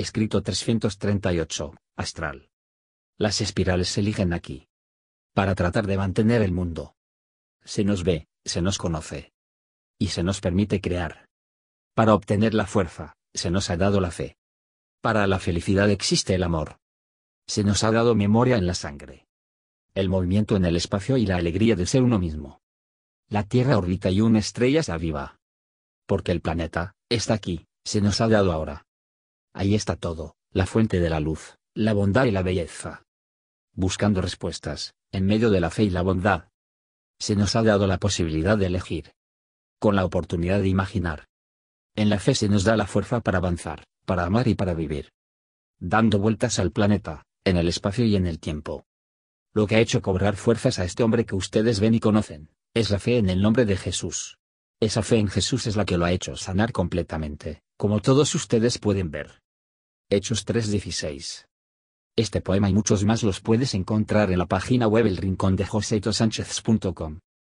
Escrito 338, astral. Las espirales se eligen aquí. Para tratar de mantener el mundo. Se nos ve, se nos conoce. Y se nos permite crear. Para obtener la fuerza, se nos ha dado la fe. Para la felicidad existe el amor. Se nos ha dado memoria en la sangre. El movimiento en el espacio y la alegría de ser uno mismo. La Tierra orbita y una estrella se aviva. Porque el planeta, está aquí, se nos ha dado ahora. Ahí está todo, la fuente de la luz, la bondad y la belleza. Buscando respuestas, en medio de la fe y la bondad. Se nos ha dado la posibilidad de elegir. Con la oportunidad de imaginar. En la fe se nos da la fuerza para avanzar, para amar y para vivir. Dando vueltas al planeta, en el espacio y en el tiempo. Lo que ha hecho cobrar fuerzas a este hombre que ustedes ven y conocen, es la fe en el nombre de Jesús. Esa fe en Jesús es la que lo ha hecho sanar completamente, como todos ustedes pueden ver. Hechos 3:16. Este poema y muchos más los puedes encontrar en la página web elrincondejoseitosánchez.com.